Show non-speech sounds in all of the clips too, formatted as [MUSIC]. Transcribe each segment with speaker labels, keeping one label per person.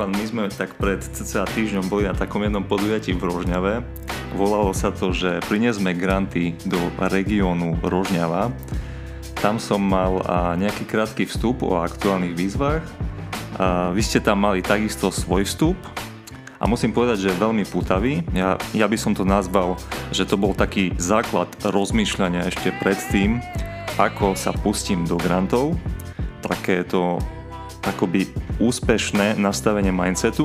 Speaker 1: Ivan, my sme tak pred cca týždňom boli na takom jednom podujatí v Rožňave. Volalo sa to, že priniesme granty do regiónu Rožňava. Tam som mal nejaký krátky vstup o aktuálnych výzvach. Vy ste tam mali takisto svoj vstup a musím povedať, že veľmi putavý. Ja, ja by som to nazval, že to bol taký základ rozmýšľania ešte predtým, ako sa pustím do grantov. Také to akoby úspešné nastavenie mindsetu.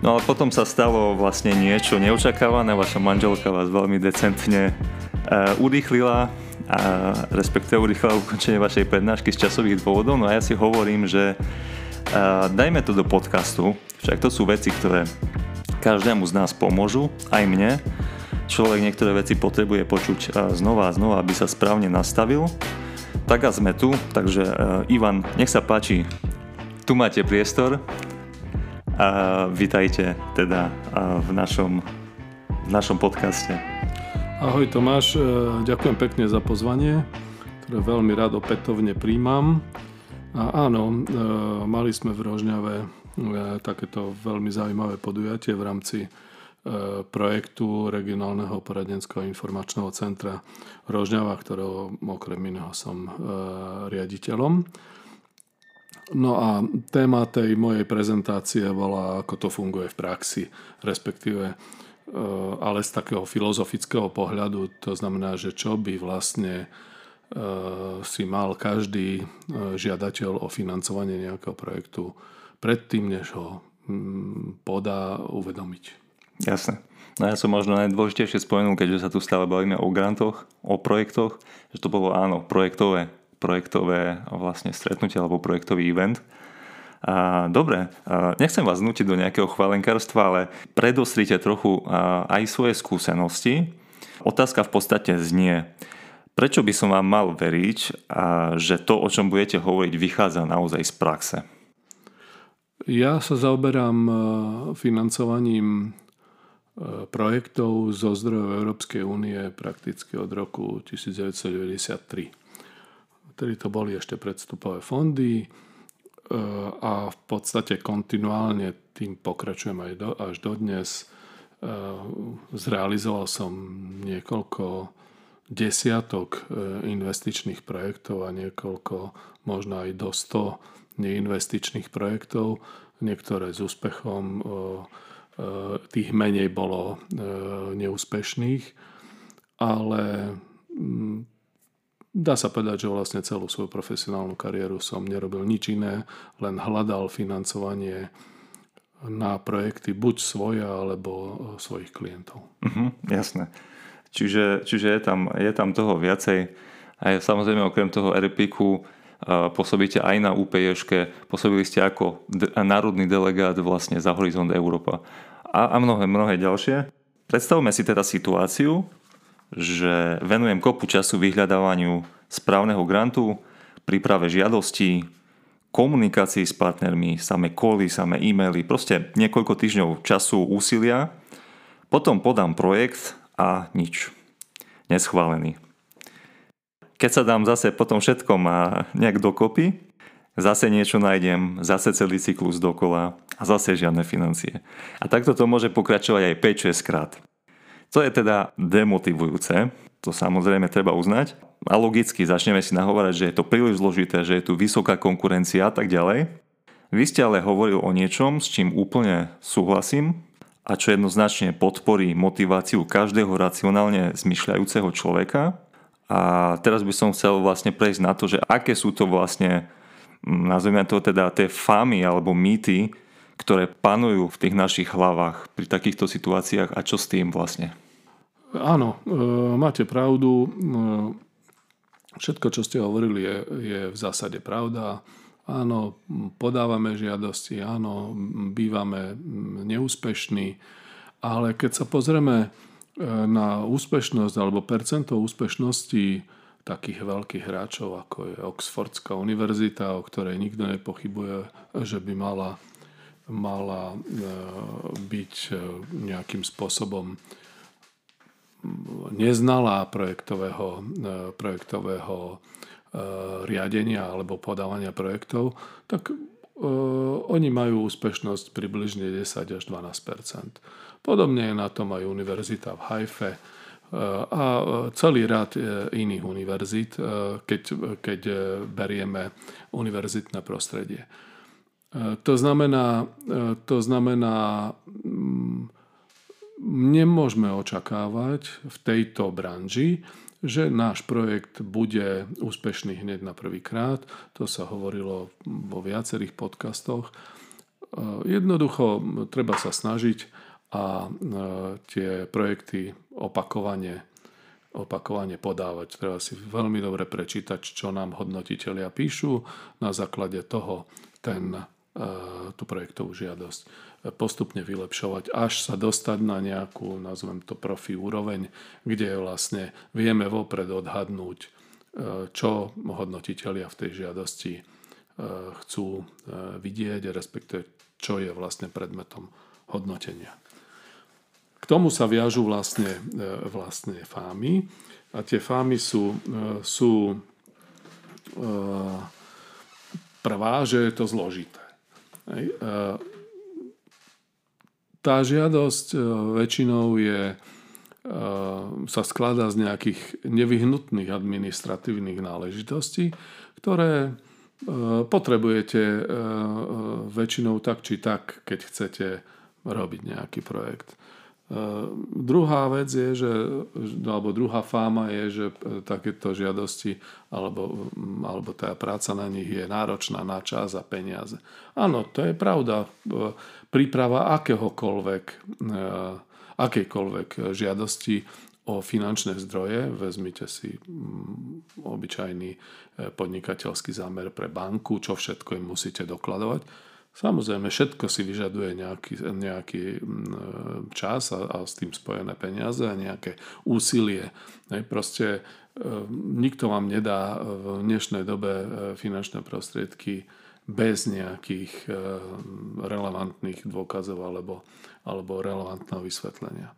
Speaker 1: No ale potom sa stalo vlastne niečo neočakávané, vaša manželka vás veľmi decentne uh, urýchlila, a respektíve urýchlila ukončenie vašej prednášky z časových dôvodov. No a ja si hovorím, že uh, dajme to do podcastu, však to sú veci, ktoré každému z nás pomôžu, aj mne. Človek niektoré veci potrebuje počuť uh, znova a znova, aby sa správne nastavil. Tak a sme tu, takže uh, Ivan, nech sa páči, tu máte priestor a vítajte teda uh, v našom, v našom podcaste.
Speaker 2: Ahoj Tomáš, uh, ďakujem pekne za pozvanie, ktoré veľmi rád opätovne príjmam. A áno, mali sme v Rožňave takéto veľmi zaujímavé podujatie v rámci projektu regionálneho poradenského informačného centra Rožňava, ktorého okrem iného som riaditeľom. No a téma tej mojej prezentácie bola, ako to funguje v praxi, respektíve ale z takého filozofického pohľadu, to znamená, že čo by vlastne si mal každý žiadateľ o financovanie nejakého projektu predtým, než ho podá uvedomiť.
Speaker 1: Jasne. No ja som možno najdôležitejšie spomenul, keďže sa tu stále bavíme o grantoch, o projektoch, že to bolo áno, projektové, projektové vlastne stretnutie alebo projektový event. A, dobre, a, nechcem vás nutiť do nejakého chvalenkárstva, ale predostrite trochu a, aj svoje skúsenosti. Otázka v podstate znie, prečo by som vám mal veriť, a, že to, o čom budete hovoriť, vychádza naozaj z praxe?
Speaker 2: Ja sa zaoberám financovaním projektov zo zdrojov Európskej únie prakticky od roku 1993. Vtedy to boli ešte predstupové fondy e, a v podstate kontinuálne tým pokračujem aj do, až dodnes. E, zrealizoval som niekoľko desiatok e, investičných projektov a niekoľko, možno aj do 100 neinvestičných projektov, niektoré s úspechom tých menej bolo e, neúspešných, ale mm, dá sa povedať, že vlastne celú svoju profesionálnu kariéru som nerobil nič iné, len hľadal financovanie na projekty buď svoje alebo e, svojich klientov.
Speaker 1: Uh-huh, jasné. Čiže, čiže je, tam, je tam toho viacej. A samozrejme okrem toho RPIku pôsobíte aj na UPJŠke, pôsobili ste ako národný delegát vlastne za Horizont Európa a, a mnohé, mnohé ďalšie. Predstavme si teda situáciu, že venujem kopu času vyhľadávaniu správneho grantu, príprave žiadostí, komunikácii s partnermi, samé koly, samé e-maily, proste niekoľko týždňov času úsilia, potom podám projekt a nič. Neschválený. Keď sa dám zase potom všetkom a nejak dokopy, zase niečo nájdem, zase celý cyklus dokola a zase žiadne financie. A takto to môže pokračovať aj 5-6 krát. To je teda demotivujúce, to samozrejme treba uznať. A logicky začneme si nahovárať, že je to príliš zložité, že je tu vysoká konkurencia a tak ďalej. Vy ste ale hovoril o niečom, s čím úplne súhlasím a čo jednoznačne podporí motiváciu každého racionálne zmyšľajúceho človeka a teraz by som chcel vlastne prejsť na to, že aké sú to vlastne, nazvime to teda tie fámy alebo mýty, ktoré panujú v tých našich hlavách pri takýchto situáciách a čo s tým vlastne?
Speaker 2: Áno, e, máte pravdu. E, všetko, čo ste hovorili, je, je v zásade pravda. Áno, podávame žiadosti, áno, bývame neúspešní, ale keď sa pozrieme na úspešnosť alebo percento úspešnosti takých veľkých hráčov, ako je Oxfordská univerzita, o ktorej nikto nepochybuje, že by mala, mala e, byť e, nejakým spôsobom neznalá projektového, e, projektového riadenia alebo podávania projektov, tak oni majú úspešnosť približne 10 až 12% Podobne je na tom aj univerzita v Haife a celý rad iných univerzít, keď, keď berieme univerzitné prostredie. To znamená, to znamená mm, nemôžeme očakávať v tejto branži, že náš projekt bude úspešný hneď na prvý krát. To sa hovorilo vo viacerých podcastoch. Jednoducho treba sa snažiť a tie projekty opakovane, opakovane podávať. Treba si veľmi dobre prečítať, čo nám hodnotitelia píšu. Na základe toho ten, tú projektovú žiadosť postupne vylepšovať, až sa dostať na nejakú, nazvem to profi úroveň, kde vlastne vieme vopred odhadnúť, e, čo hodnotitelia v tej žiadosti e, chcú e, vidieť, respektíve čo je vlastne predmetom hodnotenia. K tomu sa viažú vlastne, vlastne fámy a tie fámy sú, sú prvá, že je to zložité. Tá žiadosť e, väčšinou je, e, sa skladá z nejakých nevyhnutných administratívnych náležitostí, ktoré e, potrebujete väčšinou tak či tak, keď chcete robiť nejaký projekt. Druhá vec je, že, alebo druhá fáma je, že takéto žiadosti alebo, alebo tá práca na nich je náročná na čas a peniaze. Áno, to je pravda. Príprava akéhokoľvek, akejkoľvek žiadosti o finančné zdroje, vezmite si mm, obyčajný e, podnikateľský zámer pre banku, čo všetko im musíte dokladovať, Samozrejme, všetko si vyžaduje nejaký, nejaký mm, čas a, a s tým spojené peniaze a nejaké úsilie. Proste e, nikto vám nedá v dnešnej dobe e, finančné prostriedky bez nejakých e, relevantných dôkazov alebo, alebo relevantného vysvetlenia.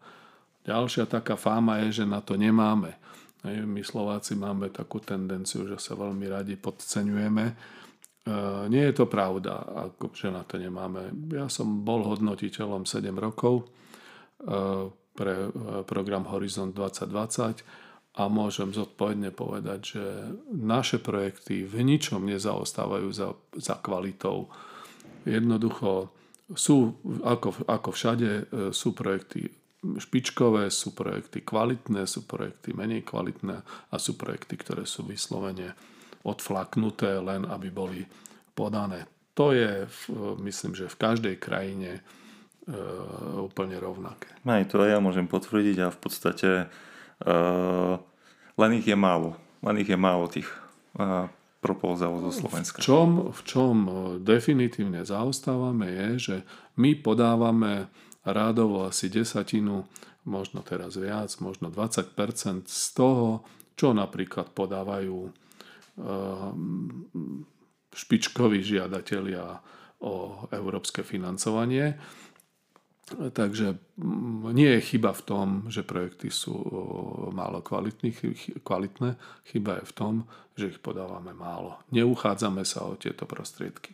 Speaker 2: Ďalšia taká fáma je, že na to nemáme. My Slováci máme takú tendenciu, že sa veľmi radi podceňujeme nie je to pravda, ako, že na to nemáme. Ja som bol hodnotiteľom 7 rokov eh, pre eh, program Horizont 2020 a môžem zodpovedne povedať, že naše projekty v ničom nezaostávajú za, za kvalitou. Jednoducho sú, ako, ako všade, sú projekty špičkové, sú projekty kvalitné, sú projekty menej kvalitné a sú projekty, ktoré sú vyslovene odflaknuté, len aby boli podané. To je, myslím, že v každej krajine e, úplne rovnaké.
Speaker 1: Aj to ja môžem potvrdiť a v podstate e, len ich je málo. Len ich je málo tých e, propozalov zo Slovenska.
Speaker 2: V čom, v čom definitívne zaostávame je, že my podávame rádovo asi desatinu, možno teraz viac, možno 20% z toho, čo napríklad podávajú špičkoví žiadatelia o európske financovanie. Takže mm, nie je chyba v tom, že projekty sú málo kvalitné. Chyba je v tom, že ich podávame málo. Neuchádzame sa o tieto prostriedky.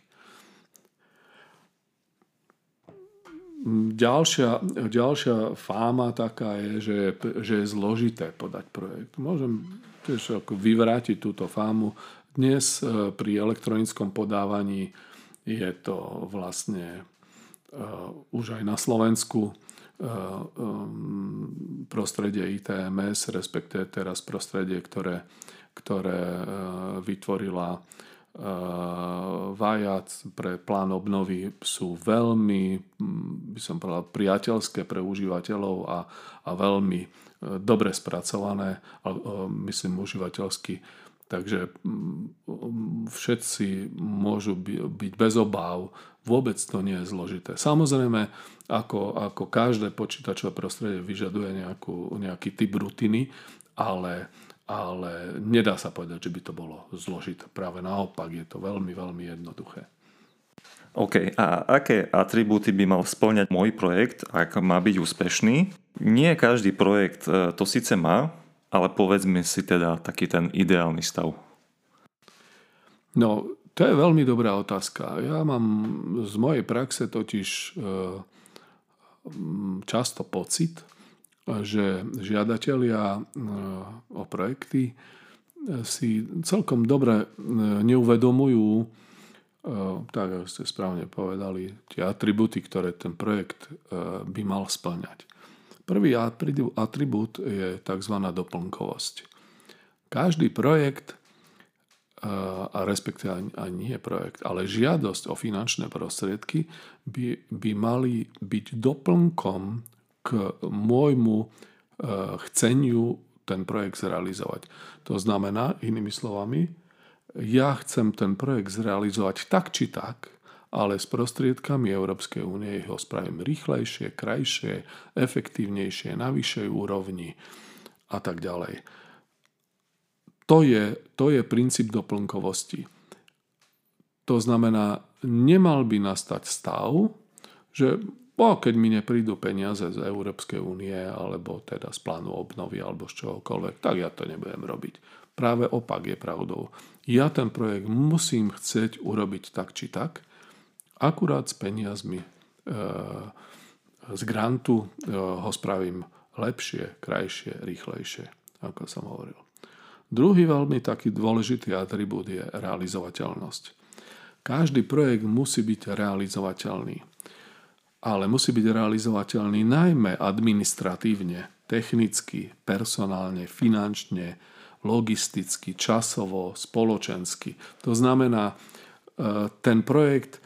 Speaker 2: Ďalšia, ďalšia fáma taká je, že, že je zložité podať projekt. Môžem tiež ako vyvrátiť túto fámu. Dnes e, pri elektronickom podávaní je to vlastne uh, už aj na Slovensku um, prostredie ITMS, respektive teraz prostredie, ktoré, ktoré vytvorila Vajac pre plán obnovy sú veľmi, by som povedal, priateľské pre užívateľov a, a veľmi dobre spracované, myslím užívateľsky. Takže všetci môžu byť bez obáv, vôbec to nie je zložité. Samozrejme, ako, ako každé počítačové prostredie vyžaduje nejakú, nejaký typ rutiny, ale, ale nedá sa povedať, že by to bolo zložité. Práve naopak, je to veľmi, veľmi jednoduché.
Speaker 1: OK, a aké atribúty by mal splňať môj projekt, ak má byť úspešný? Nie každý projekt e, to síce má, ale povedzme si teda taký ten ideálny stav.
Speaker 2: No, To je veľmi dobrá otázka. Ja mám z mojej praxe totiž často pocit, že žiadatelia o projekty si celkom dobre neuvedomujú, tak ako ste správne povedali, tie atributy, ktoré ten projekt by mal splňať. Prvý atribút je tzv. doplnkovosť. Každý projekt, a respektíve ani nie projekt, ale žiadosť o finančné prostriedky by, by mali byť doplnkom k môjmu chceniu ten projekt zrealizovať. To znamená, inými slovami, ja chcem ten projekt zrealizovať tak či tak, ale s prostriedkami Európskej únie ho spravím rýchlejšie, krajšie, efektívnejšie, na vyššej úrovni a tak ďalej. To je, to je princíp doplnkovosti. To znamená, nemal by nastať stav, že o, keď mi neprídu peniaze z Európskej únie alebo teda z plánu obnovy alebo z čohokoľvek, tak ja to nebudem robiť. Práve opak je pravdou. Ja ten projekt musím chcieť urobiť tak či tak, akurát s peniazmi e, z grantu e, ho spravím lepšie, krajšie, rýchlejšie, ako som hovoril. Druhý veľmi taký dôležitý atribút je realizovateľnosť. Každý projekt musí byť realizovateľný, ale musí byť realizovateľný najmä administratívne, technicky, personálne, finančne, logisticky, časovo, spoločensky. To znamená, e, ten projekt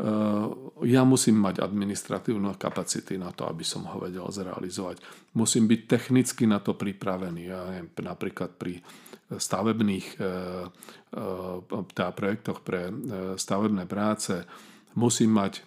Speaker 2: Eh, ja musím mať administratívne kapacity na to, aby som ho vedel zrealizovať. Musím byť technicky na to pripravený. Ja neviem, napríklad pri stavebných eh, teda projektoch pre stavebné práce musím mať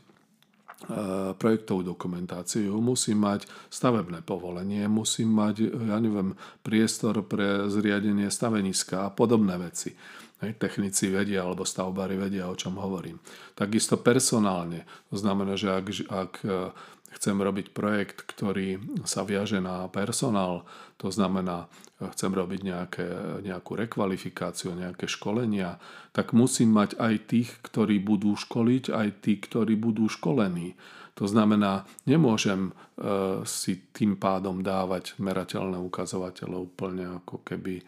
Speaker 2: projektovú dokumentáciu, musím mať stavebné povolenie, musím mať, ja neviem, priestor pre zriadenie staveniska a podobné veci. Hej, technici vedia, alebo stavbári vedia, o čom hovorím. Takisto personálne. To znamená, že ak, ak e, chcem robiť projekt, ktorý sa viaže na personál, to znamená, e, chcem robiť nejaké, nejakú rekvalifikáciu, nejaké školenia, tak musím mať aj tých, ktorí budú školiť, aj tí, ktorí budú školení. To znamená, nemôžem e, si tým pádom dávať merateľné ukazovatele úplne ako keby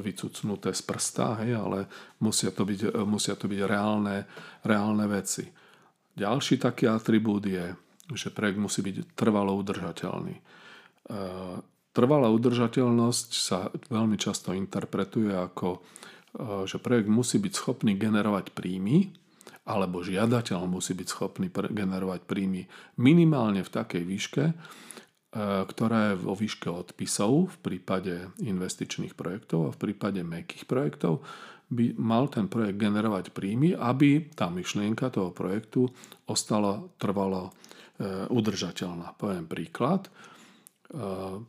Speaker 2: vycucnuté z prsta, hej, ale musia to byť, musia to byť reálne, reálne veci. Ďalší taký atribút je, že projekt musí byť trvalo udržateľný. Trvalá udržateľnosť sa veľmi často interpretuje ako, že projekt musí byť schopný generovať príjmy, alebo žiadateľ musí byť schopný generovať príjmy minimálne v takej výške, E, ktorá je vo výške odpisov v prípade investičných projektov a v prípade mekých projektov by mal ten projekt generovať príjmy, aby tá myšlienka toho projektu ostala trvalo e, udržateľná. Poviem príklad. E,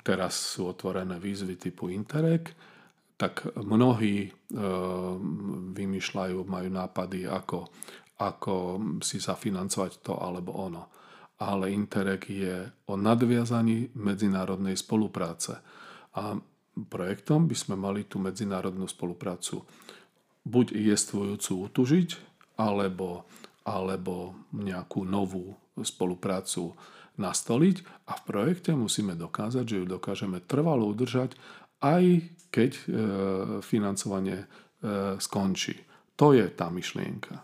Speaker 2: teraz sú otvorené výzvy typu Interreg, tak mnohí vymýšľajú, majú nápady, ako, ako si zafinancovať to alebo ono ale Interreg je o nadviazaní medzinárodnej spolupráce. A projektom by sme mali tú medzinárodnú spoluprácu buď jestvujúcu utužiť, alebo, alebo nejakú novú spoluprácu nastoliť a v projekte musíme dokázať, že ju dokážeme trvalo udržať, aj keď e, financovanie e, skončí. To je tá myšlienka.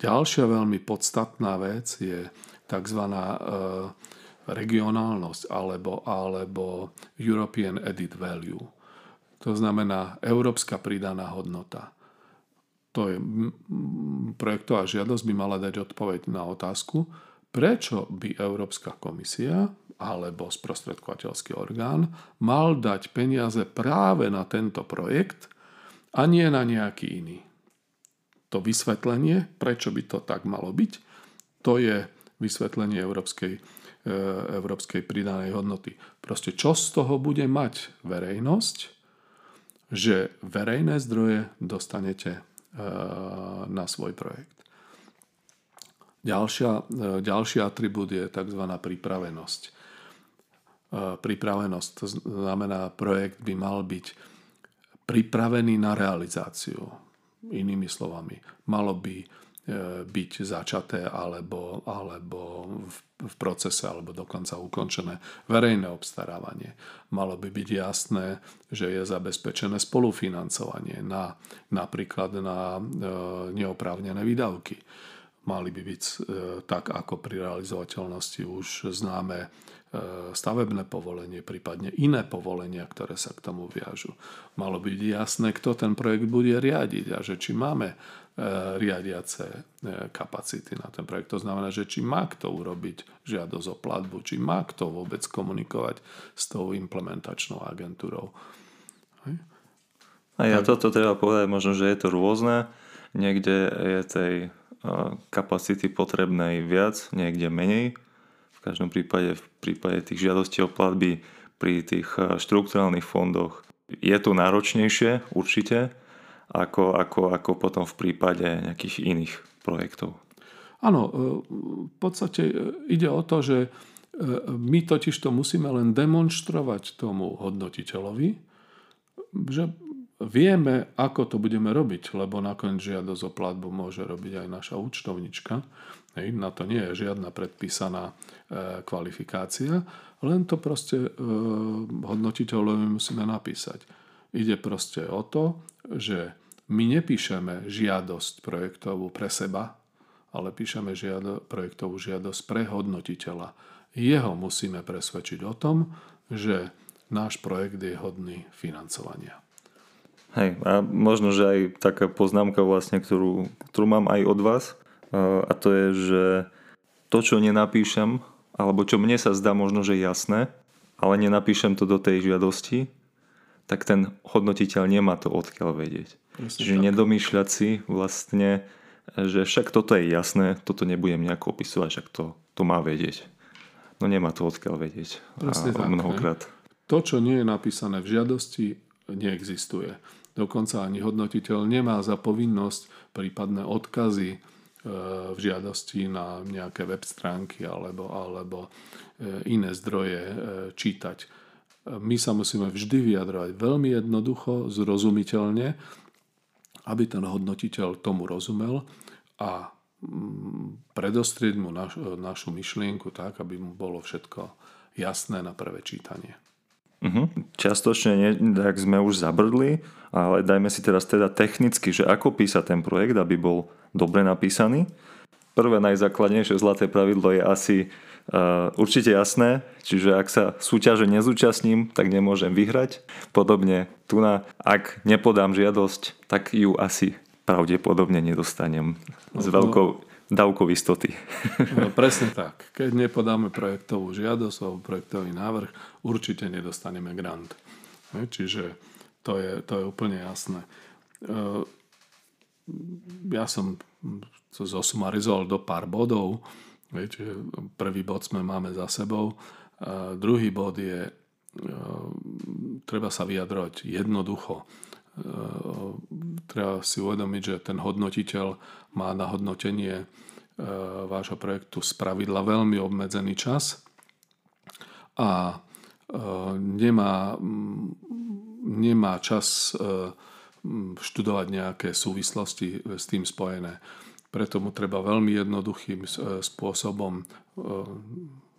Speaker 2: Ďalšia veľmi podstatná vec je tzv. E, regionálnosť alebo, alebo European Added Value. To znamená európska pridaná hodnota. To je projektová žiadosť by mala dať odpoveď na otázku, prečo by Európska komisia alebo sprostredkovateľský orgán mal dať peniaze práve na tento projekt a nie na nejaký iný. To vysvetlenie, prečo by to tak malo byť, to je vysvetlenie európskej, e, európskej pridanej hodnoty. Proste čo z toho bude mať verejnosť, že verejné zdroje dostanete e, na svoj projekt. Ďalšia, e, ďalší atribút je tzv. pripravenosť. Pripravenosť to znamená, projekt by mal byť pripravený na realizáciu. Inými slovami, malo by byť začaté alebo, alebo v, v procese alebo dokonca ukončené verejné obstarávanie. Malo by byť jasné, že je zabezpečené spolufinancovanie na, napríklad na e, neoprávnené výdavky. Mali by byť e, tak ako pri realizovateľnosti už známe e, stavebné povolenie, prípadne iné povolenia, ktoré sa k tomu viažu. Malo byť jasné, kto ten projekt bude riadiť a že či máme E, riadiace kapacity na ten projekt. To znamená, že či má kto urobiť žiadosť o platbu, či má kto vôbec komunikovať s tou implementačnou agentúrou.
Speaker 1: A ja toto treba povedať, možno, že je to rôzne. Niekde je tej kapacity potrebnej viac, niekde menej. V každom prípade, v prípade tých žiadostí o platby pri tých štruktúrálnych fondoch je to náročnejšie, určite, ako, ako, ako potom v prípade nejakých iných projektov.
Speaker 2: Áno, e, v podstate e, ide o to, že e, my totiž to musíme len demonstrovať tomu hodnotiteľovi, že vieme, ako to budeme robiť, lebo nakoniec žiadosť o platbu môže robiť aj naša účtovnička. Na to nie je žiadna predpísaná kvalifikácia, len to proste hodnotiteľovi musíme napísať. Ide proste o to, že my nepíšeme žiadosť projektovú pre seba, ale píšeme žiado, projektovú žiadosť pre hodnotiteľa. Jeho musíme presvedčiť o tom, že náš projekt je hodný financovania.
Speaker 1: Hej, a možno, že aj taká poznámka vlastne, ktorú, ktorú mám aj od vás, a to je, že to, čo nenapíšem, alebo čo mne sa zdá možno, že jasné, ale nenapíšem to do tej žiadosti, tak ten hodnotiteľ nemá to odkiaľ vedieť. Presne Čiže tak. nedomýšľať si vlastne, že však toto je jasné, toto nebudem nejako opisovať, však to, to má vedieť. No nemá to odkiaľ vedieť.
Speaker 2: Presne a tak, mnohokrát. To, čo nie je napísané v žiadosti, neexistuje. Dokonca ani hodnotiteľ nemá za povinnosť prípadné odkazy e, v žiadosti na nejaké web stránky alebo, alebo e, iné zdroje e, čítať. My sa musíme vždy vyjadrovať veľmi jednoducho, zrozumiteľne aby ten hodnotiteľ tomu rozumel a mm, predostrieť mu naš, našu myšlienku tak, aby mu bolo všetko jasné na prvé čítanie.
Speaker 1: Uh-huh. Častočne nie, tak sme už zabrdli, ale dajme si teraz teda technicky, že ako písať ten projekt, aby bol dobre napísaný. Prvé najzákladnejšie zlaté pravidlo je asi Uh, určite jasné, čiže ak sa súťaže nezúčastním, tak nemôžem vyhrať. Podobne tu na, ak nepodám žiadosť, tak ju asi pravdepodobne nedostanem s no, veľkou dávkou istoty.
Speaker 2: No, presne tak. Keď nepodáme projektovú žiadosť alebo projektový návrh, určite nedostaneme grant. Čiže to je, to je úplne jasné. Uh, ja som to zosumarizoval do pár bodov. Čiže prvý bod sme máme za sebou. Druhý bod je, e, treba sa vyjadrovať jednoducho. E, treba si uvedomiť, že ten hodnotiteľ má na hodnotenie e, vášho projektu z pravidla veľmi obmedzený čas a nemá, nemá čas študovať nejaké súvislosti s tým spojené. Preto mu treba veľmi jednoduchým e, spôsobom e,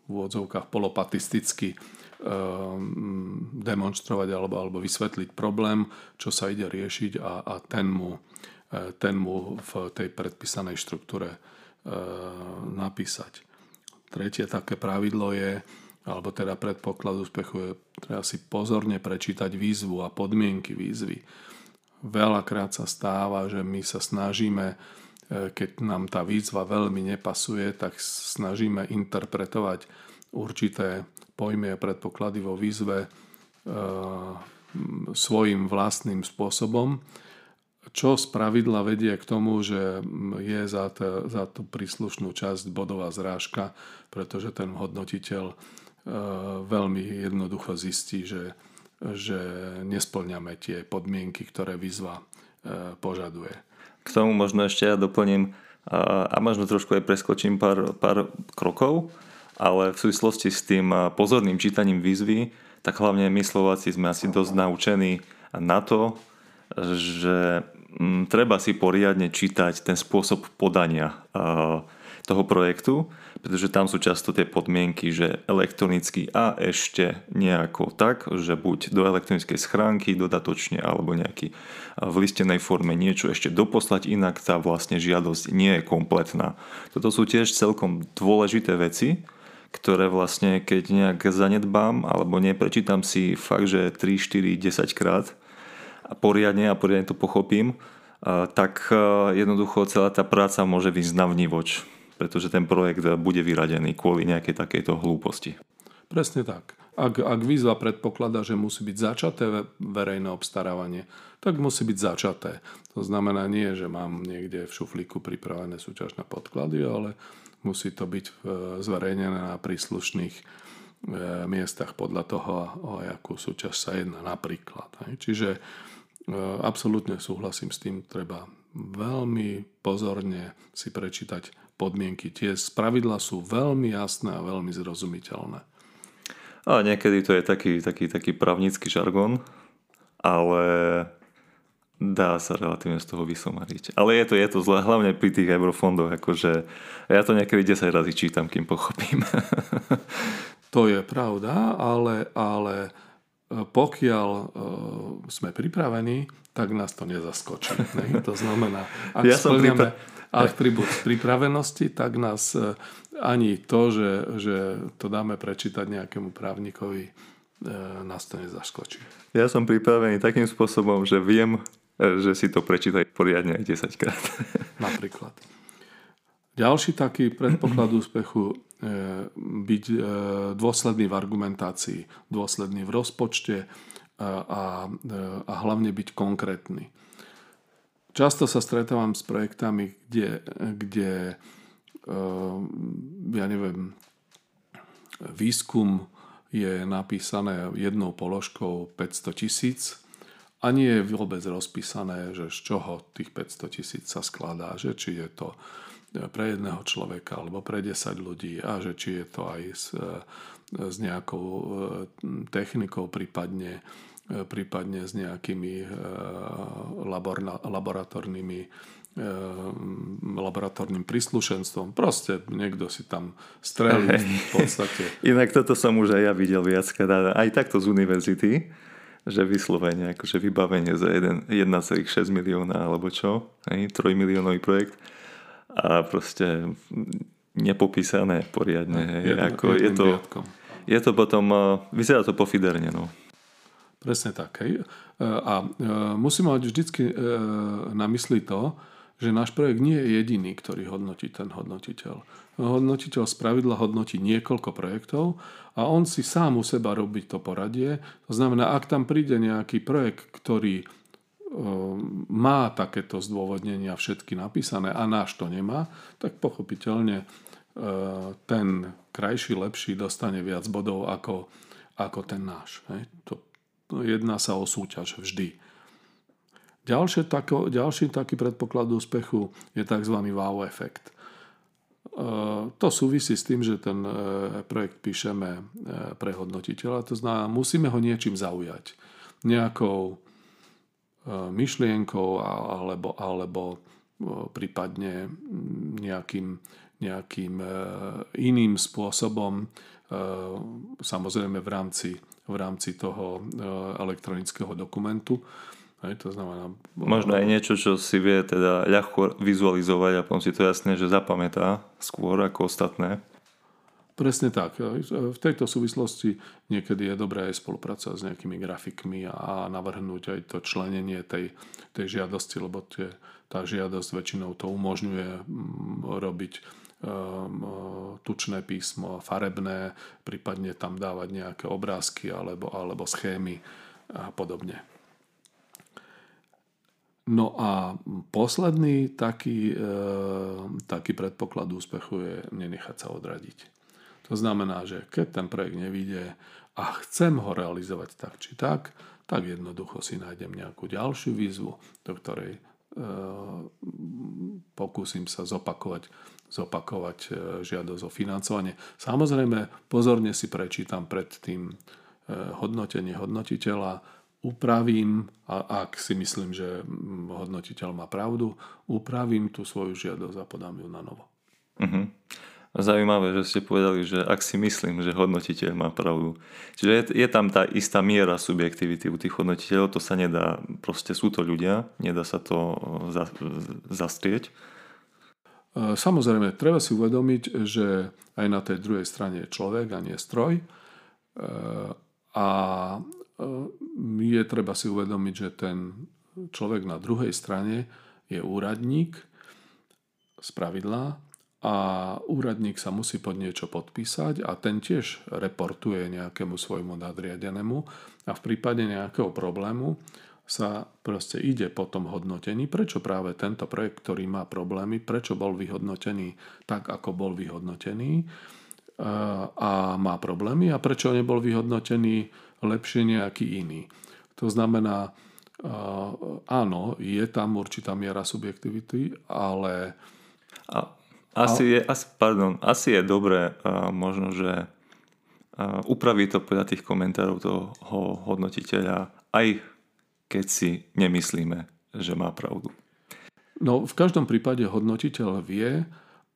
Speaker 2: v úvodzovkách polopatisticky e, demonstrovať alebo, alebo vysvetliť problém, čo sa ide riešiť a, a ten, mu, ten mu v tej predpísanej štruktúre napísať. Tretie také pravidlo je, alebo teda predpoklad úspechu je, treba si pozorne prečítať výzvu a podmienky výzvy. Veľakrát sa stáva, že my sa snažíme E, keď nám tá výzva veľmi nepasuje, tak snažíme interpretovať určité pojmy a predpoklady vo výzve e, svojim vlastným spôsobom, čo z pravidla vedie k tomu, že je za, to, za tú príslušnú časť bodová zrážka, pretože ten hodnotiteľ e, veľmi jednoducho zistí, že, že nesplňame tie podmienky, ktoré výzva požaduje.
Speaker 1: K tomu možno ešte ja doplním a možno trošku aj preskočím pár, pár krokov, ale v súvislosti s tým pozorným čítaním výzvy, tak hlavne my Slováci sme asi dosť naučení na to, že treba si poriadne čítať ten spôsob podania toho projektu, pretože tam sú často tie podmienky, že elektronicky a ešte nejako tak, že buď do elektronickej schránky dodatočne alebo nejaký v listenej forme niečo ešte doposlať, inak tá vlastne žiadosť nie je kompletná. Toto sú tiež celkom dôležité veci, ktoré vlastne keď nejak zanedbám alebo neprečítam si fakt, že 3, 4, 10 krát a poriadne a poriadne to pochopím, tak jednoducho celá tá práca môže byť na vnívoč pretože ten projekt bude vyradený kvôli nejakej takejto hlúposti.
Speaker 2: Presne tak. Ak, ak výzva predpokladá, že musí byť začaté verejné obstarávanie, tak musí byť začaté. To znamená nie, že mám niekde v šuflíku pripravené súťažné podklady, ale musí to byť e, zverejnené na príslušných e, miestach podľa toho, o akú súťaž sa jedná napríklad. Čiže e, absolútne súhlasím s tým, treba veľmi pozorne si prečítať podmienky. Tie spravidla sú veľmi jasné a veľmi zrozumiteľné.
Speaker 1: A niekedy to je taký, taký, taký právnický žargon, ale dá sa relatívne z toho vysomariť. Ale je to, je to zle, hlavne pri tých eurofondoch, akože ja to niekedy 10 razy čítam, kým pochopím. [LAUGHS]
Speaker 2: to je pravda, ale, ale e, pokiaľ uh, sme pripravení, tak nás to nezaskočí. [LAUGHS] Ne? To znamená, ak ja som pripra- atribút pripravenosti, tak nás e, ani to, že, že to dáme prečítať nejakému právnikovi, e, nás to nezaskočí.
Speaker 1: Ja som pripravený takým spôsobom, že viem, e, že si to prečítať poriadne aj 10 krát. [LAUGHS]
Speaker 2: Napríklad. Ďalší taký predpoklad úspechu byť dôsledný v argumentácii, dôsledný v rozpočte a, a hlavne byť konkrétny. Často sa stretávam s projektami, kde, kde ja neviem, výskum je napísané jednou položkou 500 tisíc a nie je vôbec rozpísané, že z čoho tých 500 tisíc sa skladá, že či je to pre jedného človeka alebo pre 10 ľudí a že či je to aj s, s nejakou e, technikou, prípadne E, prípadne s nejakými e, laboratórnymi e, laboratórnym príslušenstvom. Proste niekto si tam strelí v podstate. [LAUGHS]
Speaker 1: Inak toto som už aj ja videl viackrát, aj takto z univerzity, že vyslovene, akože vybavenie za 1,6 milióna alebo čo, hej, 3 miliónový projekt a proste nepopísané poriadne. Hej, jedno, ako je, to, je to potom, vyzerá to pofiderne, no.
Speaker 2: Presne tak. Hej. E, a e, musíme mať vždycky e, na mysli to, že náš projekt nie je jediný, ktorý hodnotí ten hodnotiteľ. Hodnotiteľ z pravidla hodnotí niekoľko projektov a on si sám u seba robí to poradie. To znamená, ak tam príde nejaký projekt, ktorý má takéto zdôvodnenia všetky napísané a náš to nemá, tak pochopiteľne ten krajší, lepší dostane viac bodov ako, ako ten náš. To jedná sa o súťaž vždy. Ďalšie tako, ďalší taký predpoklad úspechu je tzv. wow efekt. E, to súvisí s tým, že ten e, projekt píšeme e, pre hodnotiteľa, to znamená, musíme ho niečím zaujať. Nejakou myšlienkou alebo, alebo prípadne nejakým, nejakým iným spôsobom, samozrejme v rámci v rámci toho elektronického dokumentu. Hej, to znamená...
Speaker 1: Možno aj niečo, čo si vie teda ľahko vizualizovať a potom si to jasne, že zapamätá skôr ako ostatné.
Speaker 2: Presne tak. V tejto súvislosti niekedy je dobré aj spolupracovať s nejakými grafikmi a navrhnúť aj to členenie tej, tej žiadosti, lebo tie, tá žiadosť väčšinou to umožňuje robiť Um, tučné písmo, farebné, prípadne tam dávať nejaké obrázky alebo, alebo schémy a podobne. No a posledný taký, e, taký predpoklad úspechu je nenechať sa odradiť. To znamená, že keď ten projekt nevíde a chcem ho realizovať tak či tak, tak jednoducho si nájdem nejakú ďalšiu výzvu, do ktorej e, pokúsim sa zopakovať zopakovať e, žiadosť o financovanie. Samozrejme, pozorne si prečítam pred tým e, hodnotenie hodnotiteľa, upravím, a ak si myslím, že hodnotiteľ má pravdu, upravím tú svoju žiadosť a podám ju na novo.
Speaker 1: Uh-huh. Zaujímavé, že ste povedali, že ak si myslím, že hodnotiteľ má pravdu. Čiže je, je tam tá istá miera subjektivity u tých hodnotiteľov, to sa nedá, proste sú to ľudia, nedá sa to za, zastrieť.
Speaker 2: E, samozrejme, treba si uvedomiť, že aj na tej druhej strane je človek a nie stroj. E, a je treba si uvedomiť, že ten človek na druhej strane je úradník z pravidla a úradník sa musí pod niečo podpísať a ten tiež reportuje nejakému svojmu nadriadenému a v prípade nejakého problému sa proste ide po tom hodnotení, prečo práve tento projekt, ktorý má problémy, prečo bol vyhodnotený tak, ako bol vyhodnotený a má problémy a prečo nebol vyhodnotený lepšie nejaký iný. To znamená, áno, je tam určitá miera subjektivity, ale...
Speaker 1: A asi, je, asi, pardon, asi je dobré uh, možno, že uh, upraviť to podľa tých komentárov toho hodnotiteľa, aj keď si nemyslíme, že má pravdu.
Speaker 2: No, v každom prípade hodnotiteľ vie,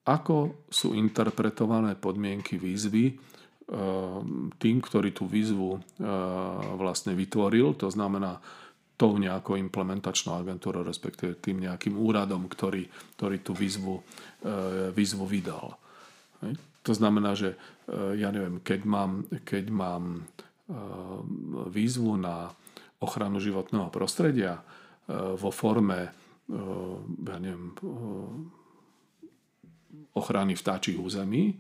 Speaker 2: ako sú interpretované podmienky výzvy tým, ktorý tú výzvu vlastne vytvoril, to znamená tou nejakou implementačnou agentúrou, respektíve tým nejakým úradom, ktorý, ktorý tú výzvu, e, výzvu vydal. To znamená, že e, ja neviem, keď mám, keď mám výzvu na ochranu životného prostredia vo forme ja neviem, ochrany vtáčich území,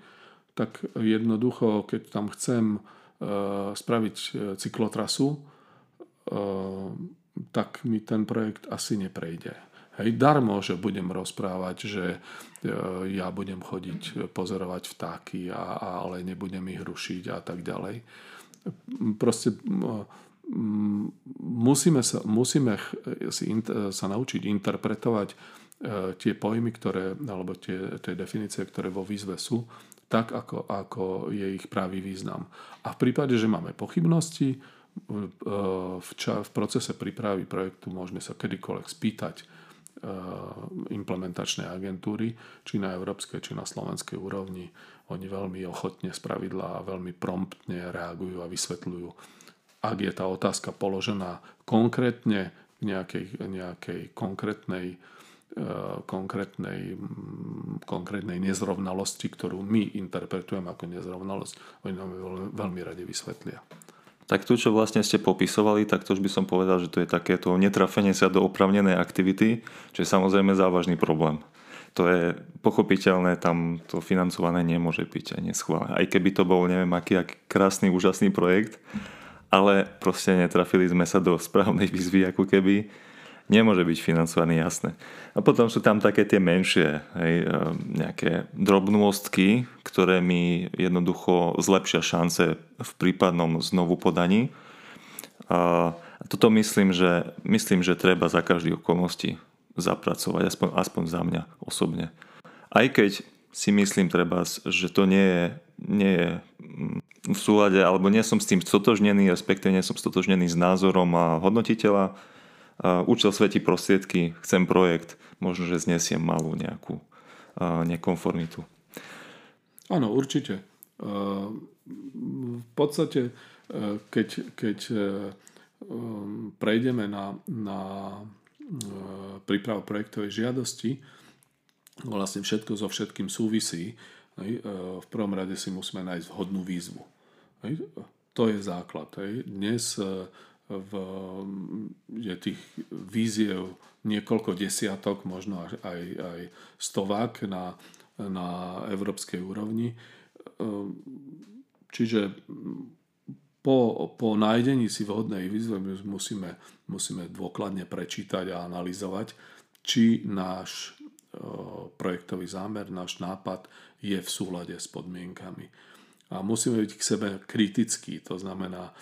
Speaker 2: tak jednoducho, keď tam chcem spraviť cyklotrasu, tak mi ten projekt asi neprejde. Hej, darmo, že budem rozprávať, že e, ja budem chodiť pozorovať vtáky, a, ale nebudem ich rušiť a tak ďalej. Proste musíme sa, musíme si sa naučiť interpretovať e, tie pojmy, ktoré, alebo tie, tie definície, ktoré vo výzve sú, tak, ako, ako je ich pravý význam. A v prípade, že máme pochybnosti, v, ča, v procese prípravy projektu môžeme sa kedykoľvek spýtať e, implementačnej agentúry, či na európskej, či na slovenskej úrovni. Oni veľmi ochotne spravidla a veľmi promptne reagujú a vysvetľujú. Ak je tá otázka položená konkrétne k nejakej, nejakej konkrétnej, e, konkrétnej, konkrétnej nezrovnalosti, ktorú my interpretujeme ako nezrovnalosť, oni nám veľmi radi vysvetlia.
Speaker 1: Tak tu, čo vlastne ste popisovali, tak to už by som povedal, že to je takéto netrafenie sa do opravnenej aktivity, čo je samozrejme závažný problém. To je pochopiteľné, tam to financované nemôže byť ani schválené. Aj keby to bol neviem aký, aký krásny, úžasný projekt, ale proste netrafili sme sa do správnej výzvy ako keby nemôže byť financovaný, jasné. A potom sú tam také tie menšie, hej, e, nejaké drobnôstky, ktoré mi jednoducho zlepšia šance v prípadnom znovu podaní. A toto myslím, že, myslím, že treba za každý okolnosti zapracovať, aspoň, aspoň za mňa osobne. Aj keď si myslím treba, že to nie je, nie je mm, v súlade, alebo nie som s tým stotožnený, respektíve nie som stotožnený s názorom a hodnotiteľa, účel svetí prostriedky, chcem projekt, možno, že znesiem malú nejakú nekonformitu.
Speaker 2: Áno, určite. V podstate, keď, keď prejdeme na, na prípravu projektovej žiadosti, vlastne všetko so všetkým súvisí, v prvom rade si musíme nájsť vhodnú výzvu. To je základ. Dnes v, je tých víziev niekoľko desiatok, možno aj, aj stovák na, na európskej úrovni. Čiže po, po nájdení si vhodnej výzvy musíme, musíme dôkladne prečítať a analyzovať, či náš projektový zámer, náš nápad je v súlade s podmienkami. A musíme byť k sebe kritickí, to znamená,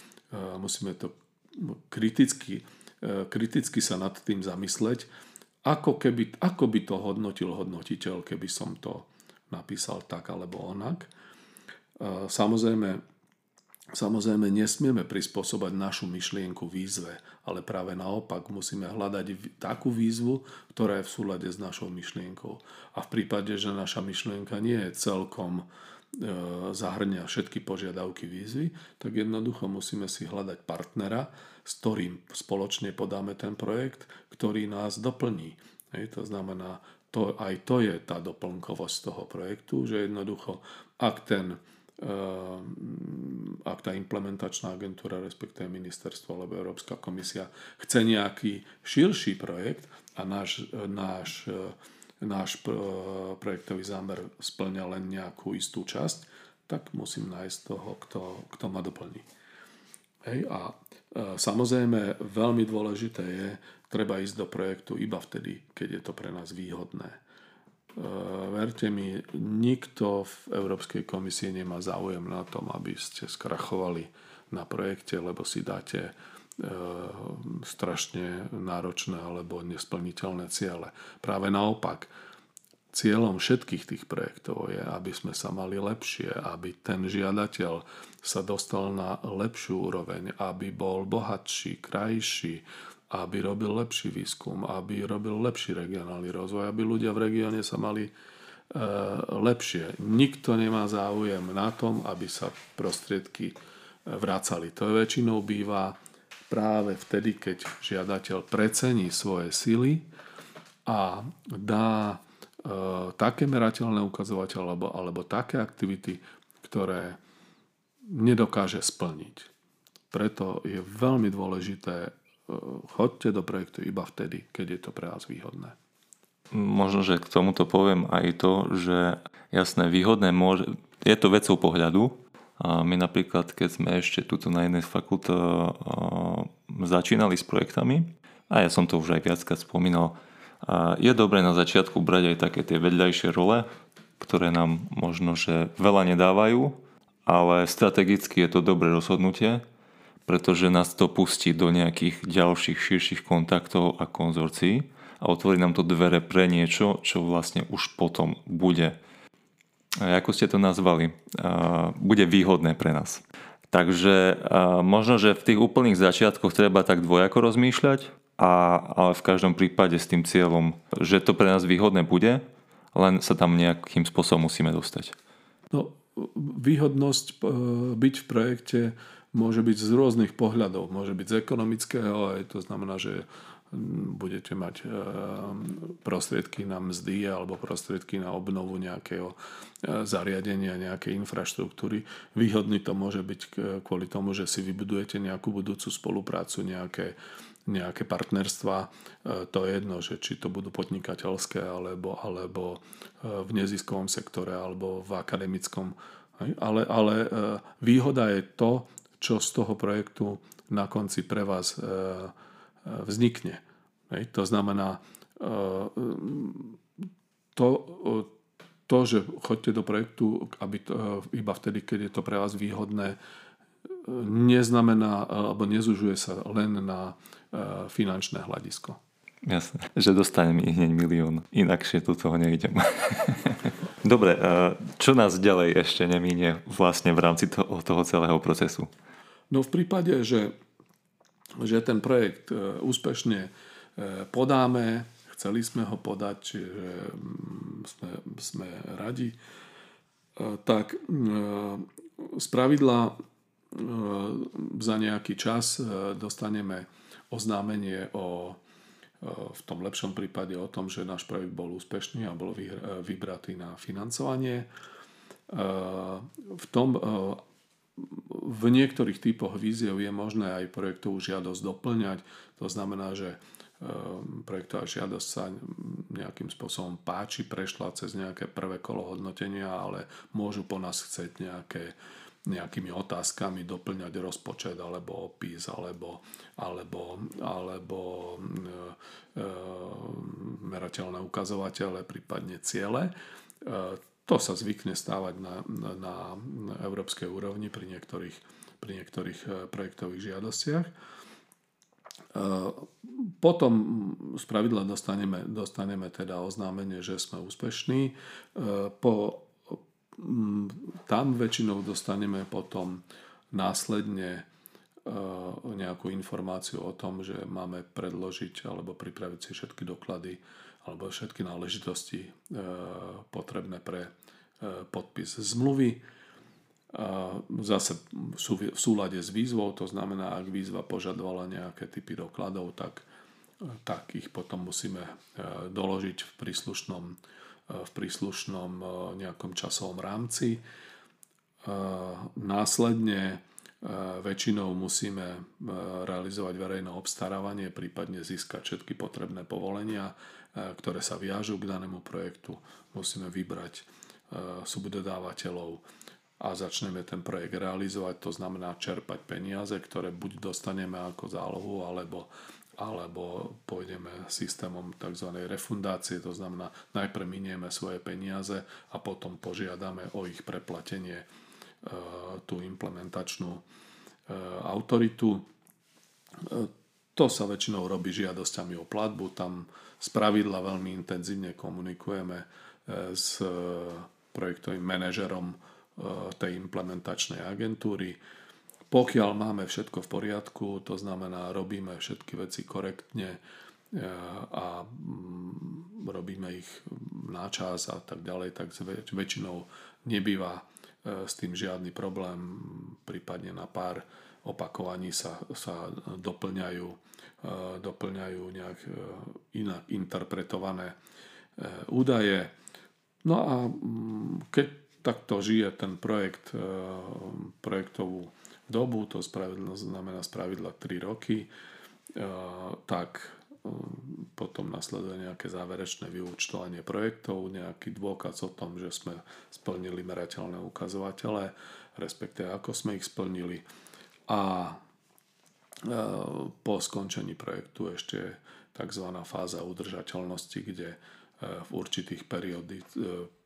Speaker 2: musíme to kriticky, e, kriticky sa nad tým zamysleť, ako, keby, ako by to hodnotil hodnotiteľ, keby som to napísal tak alebo onak. E, samozrejme, Samozrejme, nesmieme prispôsobať našu myšlienku výzve, ale práve naopak musíme hľadať takú výzvu, ktorá je v súlade s našou myšlienkou. A v prípade, že naša myšlienka nie je celkom zahrňa všetky požiadavky výzvy, tak jednoducho musíme si hľadať partnera, s ktorým spoločne podáme ten projekt, ktorý nás doplní. Hej, to znamená, to, aj to je tá doplnkovosť toho projektu, že jednoducho, ak ten Ehm, ak tá implementačná agentúra, respektíve ministerstvo alebo Európska komisia chce nejaký širší projekt a náš, náš, náš projektový zámer splňa len nejakú istú časť, tak musím nájsť toho, kto, kto ma doplní. Hej, a e, samozrejme veľmi dôležité je, treba ísť do projektu iba vtedy, keď je to pre nás výhodné. Eh, verte mi, nikto v Európskej komisii nemá záujem na tom, aby ste skrachovali na projekte, lebo si dáte eh, strašne náročné alebo nesplniteľné ciele. Práve naopak, cieľom všetkých tých projektov je, aby sme sa mali lepšie, aby ten žiadateľ sa dostal na lepšiu úroveň, aby bol bohatší, krajší, aby robil lepší výskum, aby robil lepší regionálny rozvoj, aby ľudia v regióne sa mali e, lepšie. Nikto nemá záujem na tom, aby sa prostriedky e, vracali. To väčšinou býva práve vtedy, keď žiadateľ precení svoje sily a dá e, také merateľné ukazovateľ alebo, alebo také aktivity, ktoré nedokáže splniť. Preto je veľmi dôležité chodte do projektu iba vtedy, keď je to pre vás výhodné.
Speaker 1: Možno, že k tomuto poviem aj to, že jasné, výhodné môže, je to vecou pohľadu. A my napríklad, keď sme ešte tuto na jednej z fakult začínali s projektami, a ja som to už aj viackrát spomínal, je dobré na začiatku brať aj také tie vedľajšie role, ktoré nám možno, že veľa nedávajú, ale strategicky je to dobré rozhodnutie, pretože nás to pustí do nejakých ďalších širších kontaktov a konzorcií a otvorí nám to dvere pre niečo, čo vlastne už potom bude, ako ste to nazvali, bude výhodné pre nás. Takže možno, že v tých úplných začiatkoch treba tak dvojako rozmýšľať, a, ale v každom prípade s tým cieľom, že to pre nás výhodné bude, len sa tam nejakým spôsobom musíme dostať.
Speaker 2: No, výhodnosť e, byť v projekte môže byť z rôznych pohľadov. Môže byť z ekonomického, aj to znamená, že budete mať e, prostriedky na mzdy alebo prostriedky na obnovu nejakého e, zariadenia, nejakej infraštruktúry. Výhodný to môže byť kvôli tomu, že si vybudujete nejakú budúcu spoluprácu, nejaké, nejaké partnerstva. To je jedno, že či to budú podnikateľské alebo, alebo v neziskovom sektore alebo v akademickom. Ale, ale výhoda je to, čo z toho projektu na konci pre vás e, e, vznikne. To znamená, e, to, to, že chodíte do projektu aby to, iba vtedy, keď je to pre vás výhodné, neznamená alebo nezužuje sa len na finančné hľadisko.
Speaker 1: Jasné, že dostanem ich hneď milión, inakšie tu toho nejdem. [LAUGHS] Dobre, čo nás ďalej ešte nemíne vlastne v rámci toho, toho celého procesu?
Speaker 2: No v prípade, že, že ten projekt e, úspešne e, podáme, chceli sme ho podať, čiže mm, sme, sme radi, e, tak z pravidla za nejaký čas dostaneme oznámenie o, v tom lepšom prípade o tom, že náš projekt bol úspešný a bol vybratý na financovanie. V tom v niektorých typoch víziev je možné aj projektovú žiadosť doplňať. To znamená, že ehm, projektová žiadosť sa nejakým spôsobom páči, prešla cez nejaké prvé kolo hodnotenia, ale môžu po nás chcieť nejaké, nejakými otázkami doplňať rozpočet alebo opis alebo, alebo, alebo e, e, merateľné ukazovatele, prípadne ciele. E, to sa zvykne stávať na, na, na európskej úrovni pri niektorých, pri niektorých e, projektových žiadostiach. E, potom z pravidla dostaneme, dostaneme teda oznámenie, že sme úspešní. E, po, tam väčšinou dostaneme potom následne nejakú informáciu o tom, že máme predložiť alebo pripraviť si všetky doklady alebo všetky náležitosti potrebné pre podpis zmluvy. Zase v súlade s výzvou, to znamená, ak výzva požadovala nejaké typy dokladov, tak, tak ich potom musíme doložiť v príslušnom, v príslušnom nejakom časovom rámci. Následne väčšinou musíme realizovať verejné obstarávanie, prípadne získať všetky potrebné povolenia, ktoré sa viažú k danému projektu. Musíme vybrať e, subdodávateľov a začneme ten projekt realizovať, to znamená čerpať peniaze, ktoré buď dostaneme ako zálohu, alebo, alebo pôjdeme systémom tzv. refundácie, to znamená najprv minieme svoje peniaze a potom požiadame o ich preplatenie tú implementačnú e, autoritu. E, to sa väčšinou robí žiadosťami o platbu, tam z pravidla veľmi intenzívne komunikujeme e, s projektovým manažerom tej implementačnej agentúry. Pokiaľ máme všetko v poriadku, to znamená, robíme všetky veci korektne a mm, robíme ich na čas a tak ďalej, tak väčšinou nebýva E, s tým žiadny problém, prípadne na pár opakovaní sa, sa doplňajú, e, doplňajú nejak e, inak interpretované údaje. No a mm, keď takto žije ten projekt projektovú dobu, to znamená spravidla 3 roky, tak potom nasleduje nejaké záverečné vyúčtovanie projektov, nejaký dôkaz o tom, že sme splnili merateľné ukazovatele, respektíve ako sme ich splnili. A e, po skončení projektu ešte tzv. fáza udržateľnosti, kde e, v určitých periódy, e,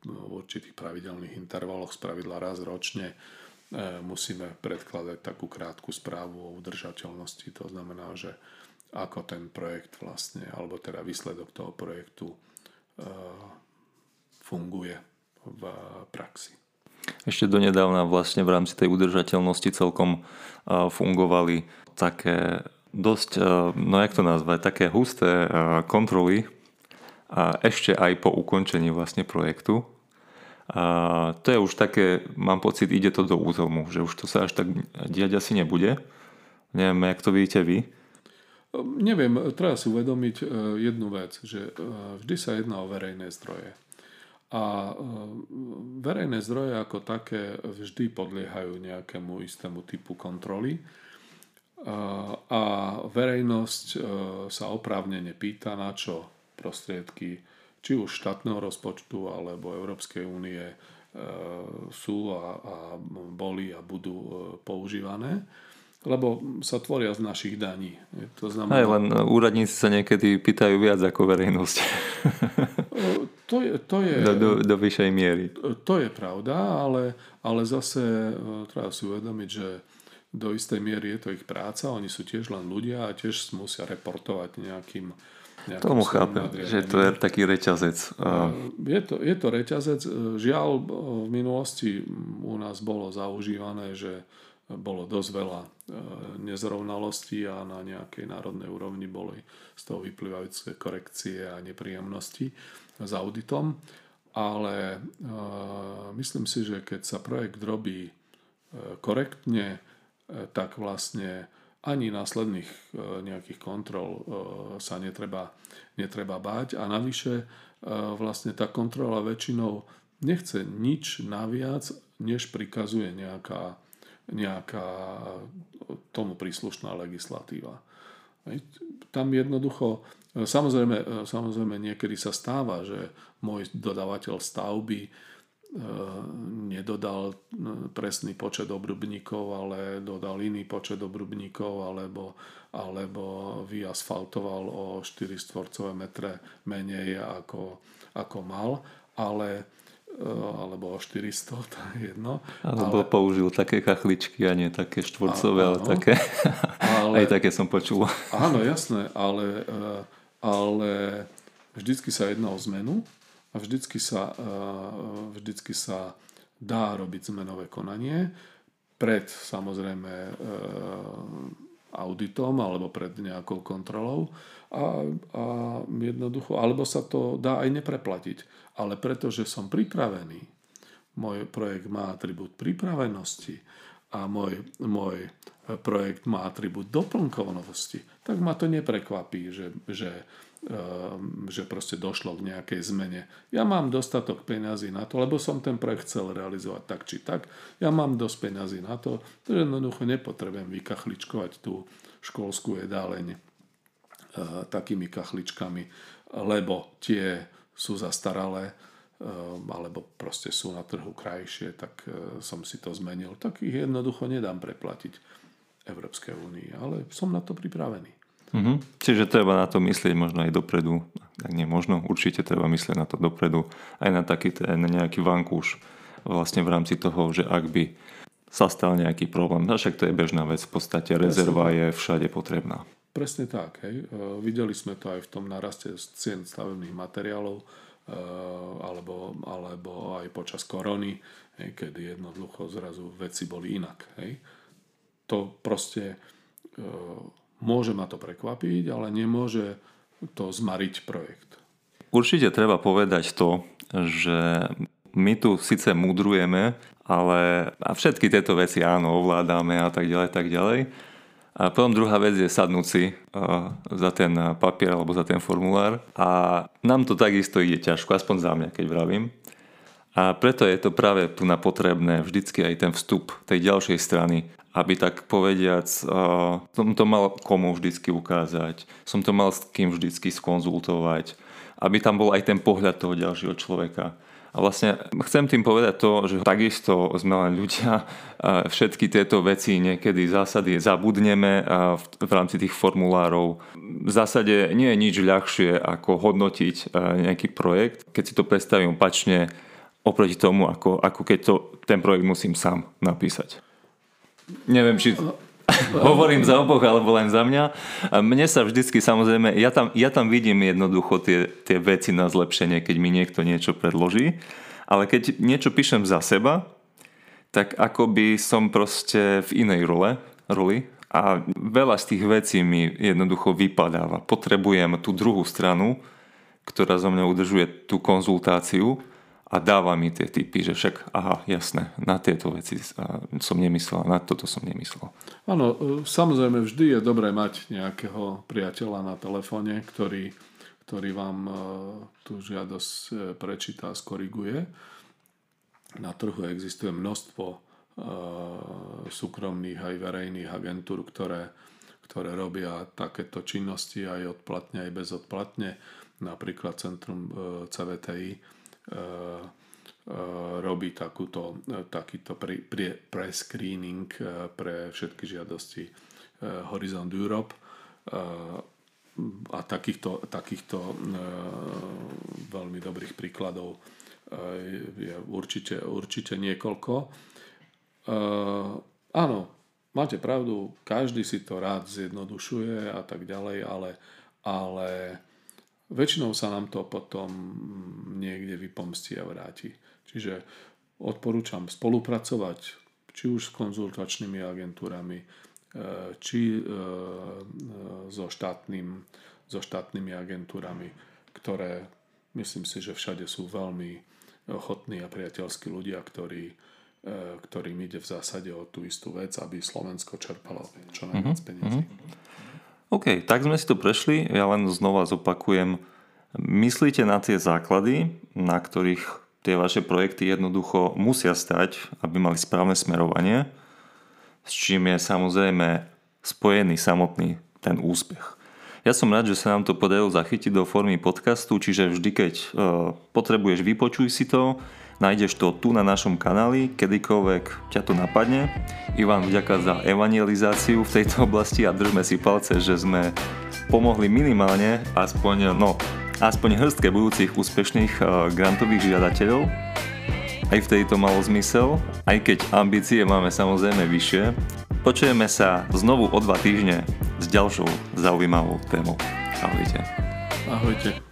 Speaker 2: v určitých pravidelných intervaloch, spravidla raz ročne, musíme predkladať takú krátku správu o udržateľnosti. To znamená, že ako ten projekt vlastne, alebo teda výsledok toho projektu funguje v praxi.
Speaker 1: Ešte donedávna vlastne v rámci tej udržateľnosti celkom uh, fungovali také dosť, uh, no jak to nazvať, také husté kontroly a ešte aj po ukončení vlastne projektu. To je už také, mám pocit, ide to do úzolmu, že už to sa až tak diať asi nebude. Neviem, jak to vidíte vy.
Speaker 2: Neviem, treba si uvedomiť e, jednu vec, že e, vždy sa jedná o verejné zdroje. A e, verejné zdroje ako také vždy podliehajú nejakému istému typu kontroly. A verejnosť sa oprávnene pýta, na čo prostriedky či už štátneho rozpočtu alebo Európskej únie sú a, a boli a budú používané lebo sa tvoria z našich daní.
Speaker 1: To znamená... Aj len úradníci sa niekedy pýtajú viac ako verejnosť. [LAUGHS]
Speaker 2: to je, to je,
Speaker 1: do, do, do vyššej miery.
Speaker 2: To je pravda, ale, ale zase e, treba si uvedomiť, že do istej miery je to ich práca, oni sú tiež len ľudia a tiež musia reportovať nejakým
Speaker 1: Tomu chápem, že to je taký reťazec. E,
Speaker 2: je to, je to reťazec. Žiaľ, v minulosti u nás bolo zaužívané, že bolo dosť veľa nezrovnalostí a na nejakej národnej úrovni boli z toho vyplývajúce korekcie a nepríjemnosti s auditom. Ale e, myslím si, že keď sa projekt robí e, korektne, tak vlastne ani následných nejakých kontrol sa netreba, netreba báť. A navyše vlastne tá kontrola väčšinou nechce nič naviac, než prikazuje nejaká nejaká tomu príslušná legislatíva. Tam jednoducho, samozrejme, samozrejme niekedy sa stáva, že môj dodávateľ stavby e, nedodal presný počet obrubníkov, ale dodal iný počet obrubníkov, alebo, alebo vyasfaltoval o 4 stvorcové metre menej ako, ako mal, ale alebo o 400, [LAUGHS] to je jedno.
Speaker 1: Alebo ale... použil také kachličky a nie také štvorcové, ale také. Ale... [LAUGHS] Aj také som počul.
Speaker 2: Áno, jasné, ale, ale vždycky sa jedná o zmenu a vždycky sa, eh, vždycky sa dá robiť zmenové konanie. pred samozrejme e, auditom alebo pred nejakou kontrolou a, a jednoducho, alebo sa to dá aj nepreplatiť. Ale pretože som pripravený, môj projekt má atribút pripravenosti a môj, môj projekt má atribút doplnkovanosti, tak ma to neprekvapí, že, že Ehm, že proste došlo k nejakej zmene. Ja mám dostatok peňazí na to, lebo som ten projekt chcel realizovať tak či tak. Ja mám dosť peňazí na to, že jednoducho nepotrebujem vykachličkovať tú školskú jedáleň e, takými kachličkami, lebo tie sú zastaralé alebo proste sú na trhu krajšie, tak e, som si to zmenil. Tak ich jednoducho nedám preplatiť Európskej únii, ale som na to pripravený.
Speaker 1: Mm-hmm. Čiže treba na to myslieť možno aj dopredu. Tak nie možno, určite treba myslieť na to dopredu. Aj na taký ten nejaký vankúš vlastne v rámci toho, že ak by sa stal nejaký problém. No však to je bežná vec, v podstate rezerva je všade potrebná.
Speaker 2: Presne tak. Hej. E, videli sme to aj v tom naraste cien stavebných materiálov, alebo, alebo aj počas korony, hej, kedy jednoducho zrazu veci boli inak. Hej. To proste e, Môže ma to prekvapiť, ale nemôže to zmariť projekt.
Speaker 1: Určite treba povedať to, že my tu síce mudrujeme, ale a všetky tieto veci áno, ovládame a tak ďalej, tak ďalej. A potom druhá vec je sadnúť si uh, za ten papier alebo za ten formulár a nám to takisto ide ťažko, aspoň za mňa, keď vravím. A preto je to práve tu na potrebné vždycky aj ten vstup tej ďalšej strany, aby tak povediac uh, som to mal komu vždycky ukázať, som to mal s kým vždycky skonzultovať, aby tam bol aj ten pohľad toho ďalšieho človeka. A vlastne chcem tým povedať to, že takisto sme len ľudia, všetky tieto veci niekedy zásady zabudneme v rámci tých formulárov. V zásade nie je nič ľahšie ako hodnotiť nejaký projekt, keď si to predstavím opačne oproti tomu, ako, ako keď to, ten projekt musím sám napísať. Neviem, či [LAUGHS] hovorím za oboch alebo len za mňa. A mne sa vždycky samozrejme, ja tam, ja tam vidím jednoducho tie, tie veci na zlepšenie, keď mi niekto niečo predloží, ale keď niečo píšem za seba, tak ako by som proste v inej role, roli a veľa z tých vecí mi jednoducho vypadáva. Potrebujem tú druhú stranu, ktorá zo mňa udržuje tú konzultáciu a dáva mi tie typy, že však, aha, jasné, na tieto veci som nemyslel, na toto som nemyslel.
Speaker 2: Áno, e, samozrejme vždy je dobré mať nejakého priateľa na telefóne, ktorý, ktorý vám e, tú žiadosť prečíta a skoriguje. Na trhu existuje množstvo súkromných aj verejných agentúr, ktoré, ktoré robia takéto činnosti aj odplatne, aj bezodplatne. Napríklad Centrum CVTI robí takúto, e, takýto pre-screening pre všetky žiadosti Horizon Europe a takýchto, takýchto veľmi dobrých príkladov je určite, určite niekoľko. Áno, máte pravdu, každý si to rád zjednodušuje a tak ďalej, ale, ale väčšinou sa nám to potom niekde vypomstí a vráti. Čiže odporúčam spolupracovať či už s konzultačnými agentúrami, e, či e, so, štátnym, so štátnymi agentúrami, ktoré myslím si, že všade sú veľmi ochotní a priateľskí ľudia, ktorí, e, ktorým ide v zásade o tú istú vec, aby Slovensko čerpalo čo najviac mm-hmm. peniazí. Mm-hmm.
Speaker 1: OK, tak sme si to prešli. Ja len znova zopakujem. Myslíte na tie základy, na ktorých tie vaše projekty jednoducho musia stať, aby mali správne smerovanie, s čím je samozrejme spojený samotný ten úspech. Ja som rád, že sa nám to podarilo zachytiť do formy podcastu, čiže vždy, keď uh, potrebuješ, vypočuj si to, Nájdeš to tu na našom kanáli, kedykoľvek ťa to napadne. Ivan, vďaka za evangelizáciu v tejto oblasti a držme si palce, že sme pomohli minimálne aspoň, no, aspoň hrstke budúcich úspešných uh, grantových žiadateľov. Aj vtedy to malo zmysel, aj keď ambície máme samozrejme vyššie. Počujeme sa znovu o dva týždne s ďalšou zaujímavou témou. Ahojte.
Speaker 2: Ahojte.